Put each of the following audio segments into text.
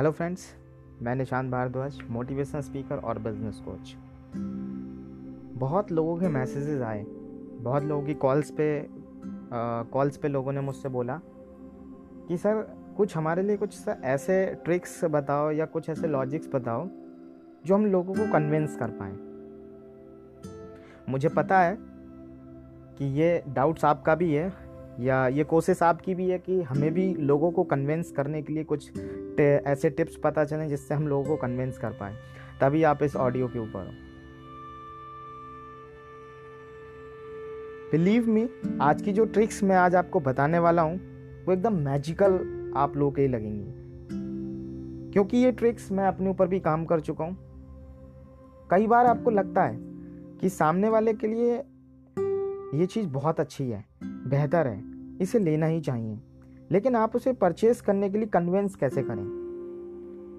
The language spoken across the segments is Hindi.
हेलो फ्रेंड्स मैं निशांत भारद्वाज मोटिवेशनल स्पीकर और बिज़नेस कोच बहुत लोगों के मैसेजेस आए। बहुत लोगों की कॉल्स पे कॉल्स पे लोगों ने मुझसे बोला कि, सर, कुछ हमारे लिए कुछ ऐसे ट्रिक्स बताओ या कुछ ऐसे लॉजिक्स बताओ जो हम लोगों को कन्विंस कर पाए। मुझे पता है कि ये डाउट्स आपका भी है या ये कोशिश आपकी भी है कि हमें भी लोगों को कन्विंस करने के लिए कुछ ऐसे टिप्स पता चलें जिससे हम लोगों को कन्विंस कर पाए। तभी आप इस ऑडियो के ऊपर हो। बिलीव मी आज की जो ट्रिक्स मैं आज आपको बताने वाला हूँ, वो एकदम मैजिकल आप लोगों के ही लगेंगी। क्योंकि ये ट्रिक्स मैं अपने ऊपर भी काम कर चुका हूँ। कई बार आपको लगता है कि सामने वाले के लिए ये चीज़ बहुत अच्छी है, बेहतर है, इसे लेना ही चाहिए। लेकिन आप उसे परचेज करने के लिए कन्वेंस कैसे करें?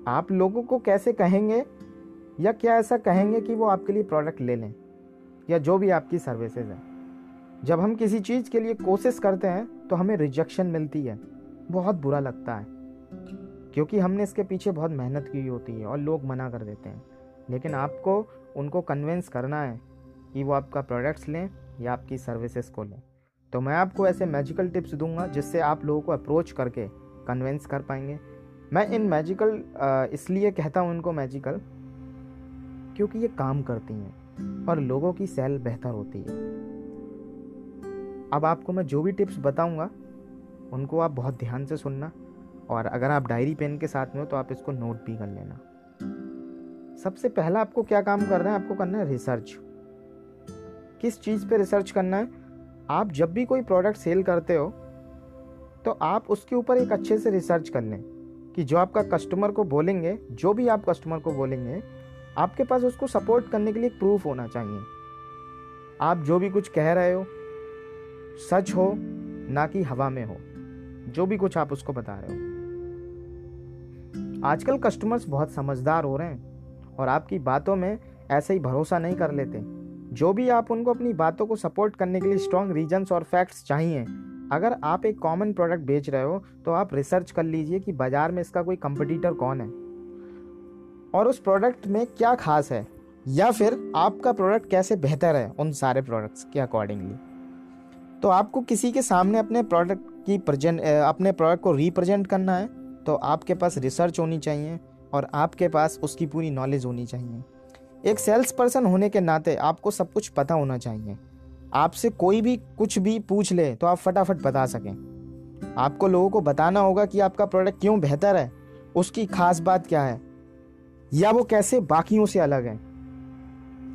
आप लोगों को कैसे कहेंगे या क्या ऐसा कहेंगे कि वो आपके लिए प्रोडक्ट ले लें या जो भी आपकी सर्विसेज़ है? जब हम किसी चीज़ के लिए कोशिश करते हैं तो हमें रिजेक्शन मिलती है। बहुत बुरा लगता है। क्योंकि हमने इसके पीछे बहुत मेहनत की होती है और लोग मना कर देते हैं। लेकिन आपको, उनको कन्विंस करना है कि वो आपका प्रोडक्ट्स लें या आपकी सर्विसेज़ को लें। तो मैं आपको ऐसे मैजिकल टिप्स दूँगा जिससे आप लोगों को अप्रोच करके कन्विंस कर पाएँगे। मैं इन मैजिकल इसलिए कहता हूँ इनको मैजिकल क्योंकि ये काम करती हैं और लोगों की सेल बेहतर होती है। अब आपको मैं जो भी टिप्स बताऊँगा उनको आप बहुत ध्यान से सुनना और अगर आप डायरी पेन के साथ में हो तो आप इसको नोट भी कर लेना। सबसे पहला आपको क्या काम करना है? आपको करना है रिसर्च किस चीज़ पे रिसर्च करना है? आप जब भी कोई प्रोडक्ट सेल करते हो तो आप उसके ऊपर एक अच्छे से रिसर्च कर लें। कि जो आपका कस्टमर को बोलेंगे, जो भी आप कस्टमर को बोलेंगे, आपके पास उसको सपोर्ट करने के लिए प्रूफ होना चाहिए। आप जो भी कुछ कह रहे हो, सच हो, ना कि हवा में हो, जो भी कुछ आप उसको बता रहे हो। आजकल कस्टमर्स बहुत समझदार हो रहे हैं और आपकी बातों में ऐसे ही भरोसा नहीं कर लेते। जो भी आप उनको अपनी बातों को सपोर्ट करने के लिए स्ट्रॉन्ग रीजन्स और फैक्ट्स चाहिए अगर आप एक कॉमन प्रोडक्ट बेच रहे हो तो आप रिसर्च कर लीजिए कि बाज़ार में इसका कोई कंपटीटर कौन है। और उस प्रोडक्ट में क्या खास है? या फिर आपका प्रोडक्ट कैसे बेहतर है उन सारे प्रोडक्ट्स के अकॉर्डिंगली तो आपको किसी के सामने अपने प्रोडक्ट की प्रजेंट अपने प्रोडक्ट को रिप्रेजेंट करना है तो आपके पास रिसर्च होनी चाहिए और आपके पास उसकी पूरी नॉलेज होनी चाहिए। एक सेल्स पर्सन होने के नाते आपको सब कुछ पता होना चाहिए। आपसे कोई भी कुछ भी पूछ ले तो आप फटाफट बता सकें। आपको लोगों को बताना होगा कि आपका प्रोडक्ट क्यों बेहतर है, उसकी खास बात क्या है, या वो कैसे बाकियों से अलग है।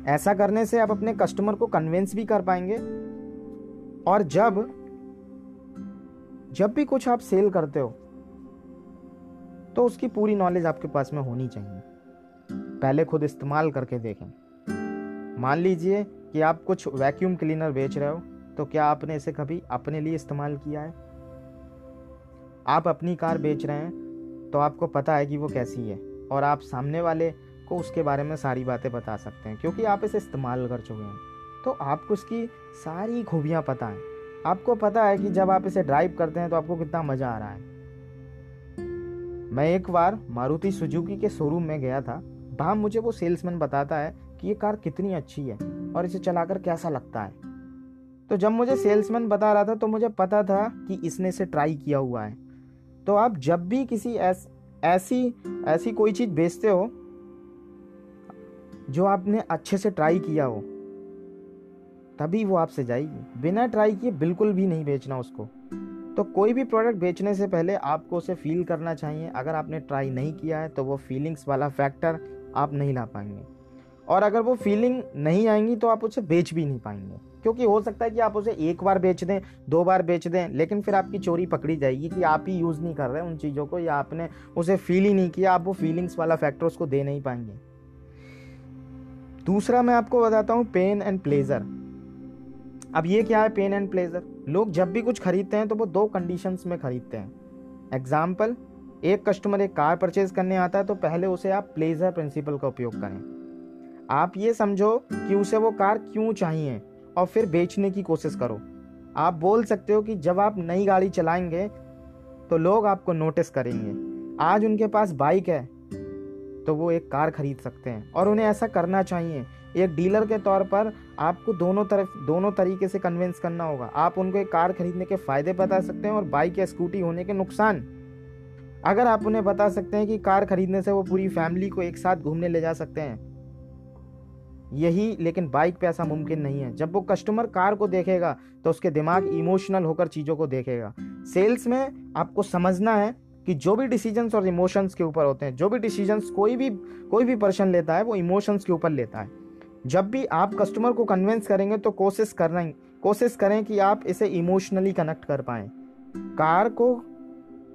ऐसा करने से आप अपने कस्टमर को कन्विंस भी कर पाएँगे। और जब जब भी कुछ आप सेल करते हो तो उसकी पूरी नॉलेज आपके पास में होनी चाहिए। पहले खुद इस्तेमाल करके देखें। मान लीजिए कि आप कुछ वैक्यूम क्लीनर बेच रहे हो तो क्या आपने इसे कभी अपने लिए इस्तेमाल किया है? आप अपनी कार बेच रहे हैं तो आपको पता है कि वो कैसी है, और आप सामने वाले को उसके बारे में सारी बातें बता सकते हैं, क्योंकि आप इसे इस्तेमाल कर चुके हैं। तो आपको इसकी सारी खूबियाँ पता हैं। आपको पता है कि जब आप इसे ड्राइव करते हैं तो आपको कितना मज़ा आ रहा है। मैं एक बार मारुति सुजुकी के शोरूम में गया था। वहाँ मुझे वो सेल्समैन बताता है कि ये कार कितनी अच्छी है। और इसे चलाकर कैसा लगता है? तो जब मुझे सेल्समैन बता रहा था तो मुझे पता था कि इसने इसे ट्राई किया हुआ है। तो आप जब भी किसी ऐस, ऐसी ऐसी कोई चीज़ बेचते हो जो आपने अच्छे से ट्राई किया हो तभी वो आपसे जाएगी। बिना ट्राई किए बिल्कुल भी नहीं बेचना उसको। तो कोई भी प्रोडक्ट बेचने से पहले आपको उसे फील करना चाहिए। अगर आपने ट्राई नहीं किया है तो वो फीलिंग्स वाला फैक्टर आप नहीं ला पाएँगे। और अगर वो फीलिंग नहीं आएँगी तो आप उसे बेच भी नहीं पाएँगे। क्योंकि हो सकता है कि आप उसे एक बार बेच दें, दो बार बेच दें, लेकिन फिर आपकी चोरी पकड़ी जाएगी कि आप ही यूज़ नहीं कर रहे उन चीज़ों को या आपने उसे फील ही नहीं किया, आप वो फीलिंग्स वाला फैक्टर उसको दे नहीं पाएँगे। दूसरा मैं आपको बताता हूँ पेन एंड प्लेजर अब ये क्या है पेन एंड प्लेजर लोग जब भी कुछ खरीदते हैं तो वो दो कंडीशंस में खरीदते हैं। एग्ज़ाम्पल एक कस्टमर एक कार परचेज करने आता है तो पहले उसे आप प्लेजर प्रिंसिपल का उपयोग करें। आप ये समझो कि उसे वो कार क्यों चाहिए और फिर बेचने की कोशिश करो। आप बोल सकते हो कि जब आप नई गाड़ी चलाएँगे तो लोग आपको नोटिस करेंगे। आज उनके पास बाइक है तो वो एक कार खरीद सकते हैं और उन्हें ऐसा करना चाहिए। एक डीलर के तौर पर आपको दोनों तरफ़, दोनों तरीके से कन्विंस करना होगा। आप उनको एक कार खरीदने के फ़ायदे बता सकते हैं और बाइक या स्कूटी होने के नुकसान। अगर आप उन्हें बता सकते हैं कि कार खरीदने से वो पूरी फैमिली को एक साथ घूमने ले जा सकते हैं यही, लेकिन बाइक पे ऐसा मुमकिन नहीं है। जब वो कस्टमर कार को देखेगा तो उसके दिमाग इमोशनल होकर चीज़ों को देखेगा। सेल्स में आपको समझना है कि जो भी डिसीजंस और इमोशंस के ऊपर होते हैं, जो भी डिसीजंस कोई भी कोई भी पर्सन लेता है, वो इमोशंस के ऊपर लेता है। जब भी आप कस्टमर को कन्विंस करेंगे तो कोशिश करना कोशिश करें कि आप इसे इमोशनली कनेक्ट कर पाए। कार को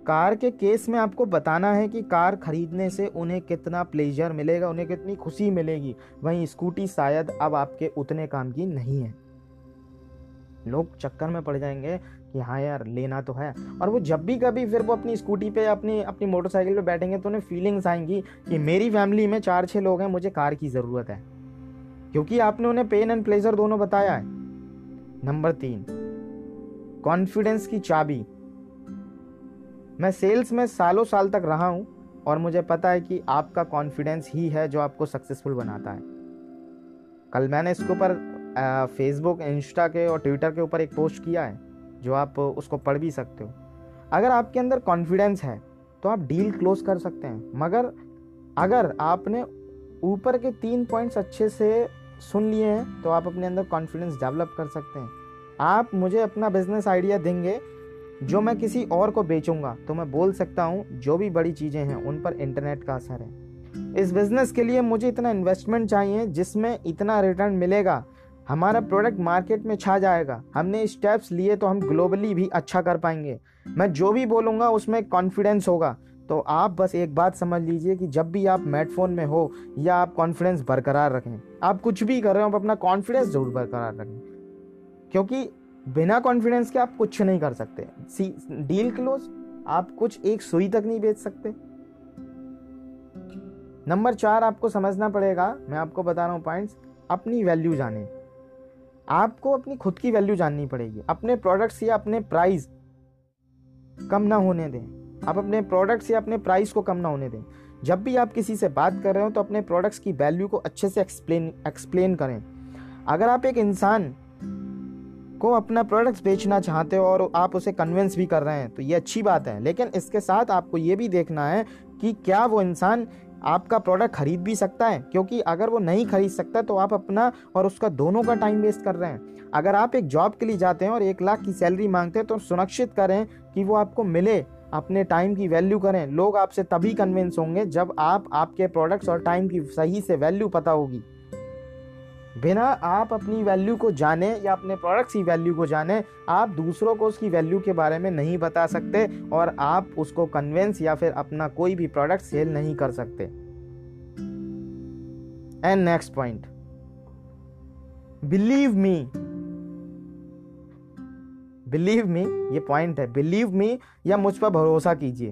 कार के केस में आपको बताना है कि कार खरीदने से उन्हें कितना प्लेजर मिलेगा, उन्हें कितनी खुशी मिलेगी। वहीं स्कूटी शायद अब आपके उतने काम की नहीं है। लोग चक्कर में पड़ जाएँगे कि हाँ यार, लेना तो है। और वो जब भी कभी फिर वो अपनी स्कूटी पे अपनी अपनी मोटरसाइकिल पे बैठेंगे तो उन्हें फीलिंग्स आएँगी कि मेरी फैमिली में चार छः लोग हैं, मुझे कार की ज़रूरत है। क्योंकि आपने उन्हें पेन एंड प्लेजर दोनों बताया है। नंबर तीन कॉन्फिडेंस की चाबी। मैं सेल्स में सालों साल तक रहा हूँ और मुझे पता है कि आपका कॉन्फिडेंस ही है जो आपको सक्सेसफुल बनाता है। कल मैंने इसके ऊपर फेसबुक इंस्टा के और ट्विटर के ऊपर एक पोस्ट किया है, जो आप उसको पढ़ भी सकते हो। अगर आपके अंदर कॉन्फिडेंस है तो आप डील क्लोज कर सकते हैं। मगर अगर आपने ऊपर के तीन पॉइंट्स अच्छे से सुन लिए हैं तो आप अपने अंदर कॉन्फिडेंस डेवलप कर सकते हैं। आप मुझे अपना बिज़नेस आइडिया देंगे जो मैं किसी और को बेचूँगा तो मैं बोल सकता हूँ, जो भी बड़ी चीज़ें हैं, उन पर इंटरनेट का असर है। इस बिज़नेस के लिए मुझे इतना इन्वेस्टमेंट चाहिए, जिसमें इतना रिटर्न मिलेगा। हमारा प्रोडक्ट मार्केट में छा जाएगा। हमने स्टेप्स लिए तो हम ग्लोबली भी अच्छा कर पाएँगे। मैं जो भी बोलूँगा, उसमें कॉन्फिडेंस होगा। तो आप बस एक बात समझ लीजिए कि जब भी आप मेटफोन में हो, या आप कॉन्फिडेंस बरकरार रखें। आप कुछ भी कर रहे हो, आप अपना कॉन्फिडेंस ज़रूर बरकरार रखें। क्योंकि बिना कॉन्फिडेंस के आप कुछ नहीं कर सकते। सी डील क्लोज आप कुछ एक सुई तक नहीं बेच सकते। नंबर चार आपको समझना पड़ेगा, मैं आपको बता रहा हूँ पॉइंट्स अपनी वैल्यू जाने। आपको अपनी खुद की वैल्यू जाननी पड़ेगी। अपने प्रोडक्ट्स या अपने प्राइस कम ना होने दें। आप अपने प्रोडक्ट्स या अपने प्राइस को कम ना होने दें। जब भी आप किसी से बात कर रहे हो तो अपने प्रोडक्ट्स की वैल्यू को अच्छे से एक्सप्लेन एक्सप्लेन करें। अगर आप एक इंसान को अपना प्रोडक्ट्स बेचना चाहते हो और आप उसे कन्विंस भी कर रहे हैं तो ये अच्छी बात है। लेकिन इसके साथ आपको ये भी देखना है कि क्या वो इंसान आपका प्रोडक्ट खरीद भी सकता है? क्योंकि अगर वो नहीं खरीद सकता तो आप अपना और उसका दोनों का टाइम वेस्ट कर रहे हैं। अगर आप एक जॉब के लिए जाते हैं और एक लाख की सैलरी मांगते हैं तो सुनिश्चित करें कि वो आपको मिले, अपने टाइम की वैल्यू करें। लोग आपसे तभी कन्विंस होंगे जब आप आपके प्रोडक्ट्स और टाइम की सही से वैल्यू पता होगी। बिना आप अपनी वैल्यू को जाने या अपने प्रोडक्ट्स की वैल्यू को जाने, आप दूसरों को उसकी वैल्यू के बारे में नहीं बता सकते और आप उसको कन्वेंस या फिर अपना कोई भी प्रोडक्ट सेल नहीं कर सकते। And next point believe me believe me ये पॉइंट है। बिलीव मी या मुझ पर भरोसा कीजिए।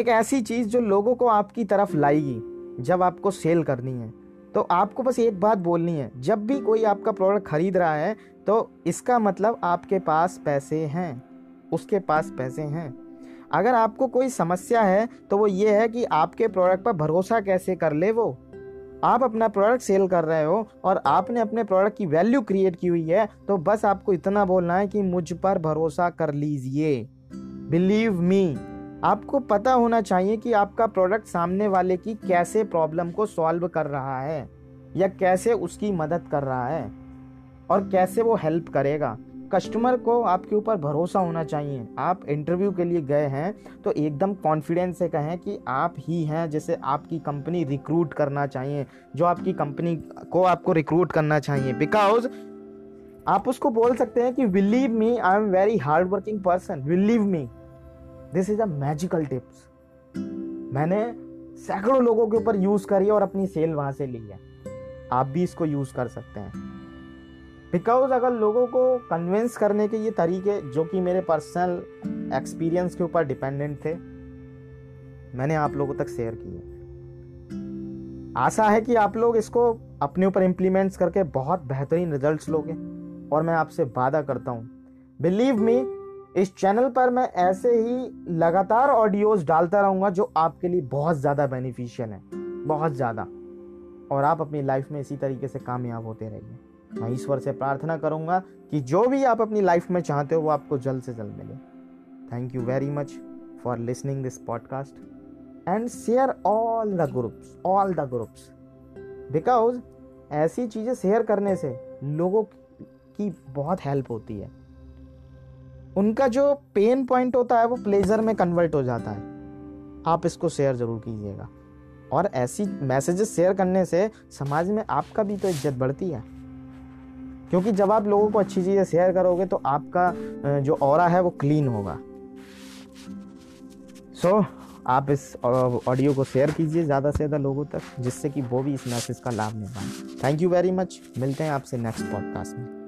एक ऐसी चीज़ जो लोगों को आपकी तरफ़ लाएगी जब आपको सेल करनी है। तो आपको बस एक बात बोलनी है, जब भी कोई आपका प्रोडक्ट खरीद रहा है तो इसका मतलब आपके पास पैसे हैं, उसके पास पैसे हैं। अगर आपको कोई समस्या है तो वो ये है कि आपके प्रोडक्ट पर भरोसा कैसे कर ले वो? आप अपना प्रोडक्ट सेल कर रहे हो और आपने अपने प्रोडक्ट की वैल्यू क्रिएट की हुई है तो बस आपको इतना बोलना है कि मुझ पर भरोसा कर लीजिए। बिलीव मी आपको पता होना चाहिए कि आपका प्रोडक्ट सामने वाले की कैसे प्रॉब्लम को सॉल्व कर रहा है, या कैसे उसकी मदद कर रहा है, और कैसे वो हेल्प करेगा। कस्टमर को आपके ऊपर भरोसा होना चाहिए। आप इंटरव्यू के लिए गए हैं तो एकदम कॉन्फिडेंस से कहें कि आप ही हैं जिसे आपकी कंपनी रिक्रूट करना चाहिए। जो आपकी कंपनी को आपको रिक्रूट करना चाहिए। बिकॉज़ आप उसको बोल सकते हैं कि believe me I am very hard working person believe me this is a magical tips मैंने सैकड़ों लोगों के ऊपर यूज़ करी और अपनी सेल वहाँ से ली है। आप भी इसको यूज़ कर सकते हैं। बिकॉज़ अगर लोगों को कन्विंस करने के ये तरीके, जो कि मेरे पर्सनल एक्सपीरियंस के ऊपर डिपेंडेंट थे, मैंने आप लोगों तक शेयर किए आशा है कि आप लोग इसको अपने ऊपर इंप्लीमेंट्स करके बहुत बेहतरीन रिजल्ट्स लोगे। और मैं आपसे वादा करता हूँ। बिलीव मी इस चैनल पर मैं ऐसे ही लगातार ऑडियोज डालता रहूँगा जो आपके लिए बहुत ज़्यादा बेनिफिशियल है। बहुत ज़्यादा। और आप अपनी लाइफ में इसी तरीके से कामयाब होते रहिए। मैं ईश्वर से प्रार्थना करूँगा कि जो भी आप अपनी लाइफ में चाहते हो, वो आपको जल्द से जल्द मिले। Thank you very much for listening this podcast and share all the groups all the groups because ऐसी चीज़ें शेयर करने से लोगों की बहुत हेल्प होती है। उनका जो पेन पॉइंट होता है वो प्लेजर में कन्वर्ट हो जाता है। आप इसको शेयर ज़रूर कीजिएगा। और ऐसी मैसेजेस शेयर करने से समाज में आपका भी तो इज़्ज़त बढ़ती है। क्योंकि जब आप लोगों को अच्छी चीज़ें शेयर करोगे तो आपका जो और है वो क्लीन होगा। सो so, आप इस ऑडियो को शेयर कीजिए ज़्यादा से ज़्यादा लोगों तक जिससे कि वो भी इस मैसेज का लाभ ले पाए। थैंक यू वेरी मच मिलते हैं आपसे नेक्स्ट पॉडकास्ट में।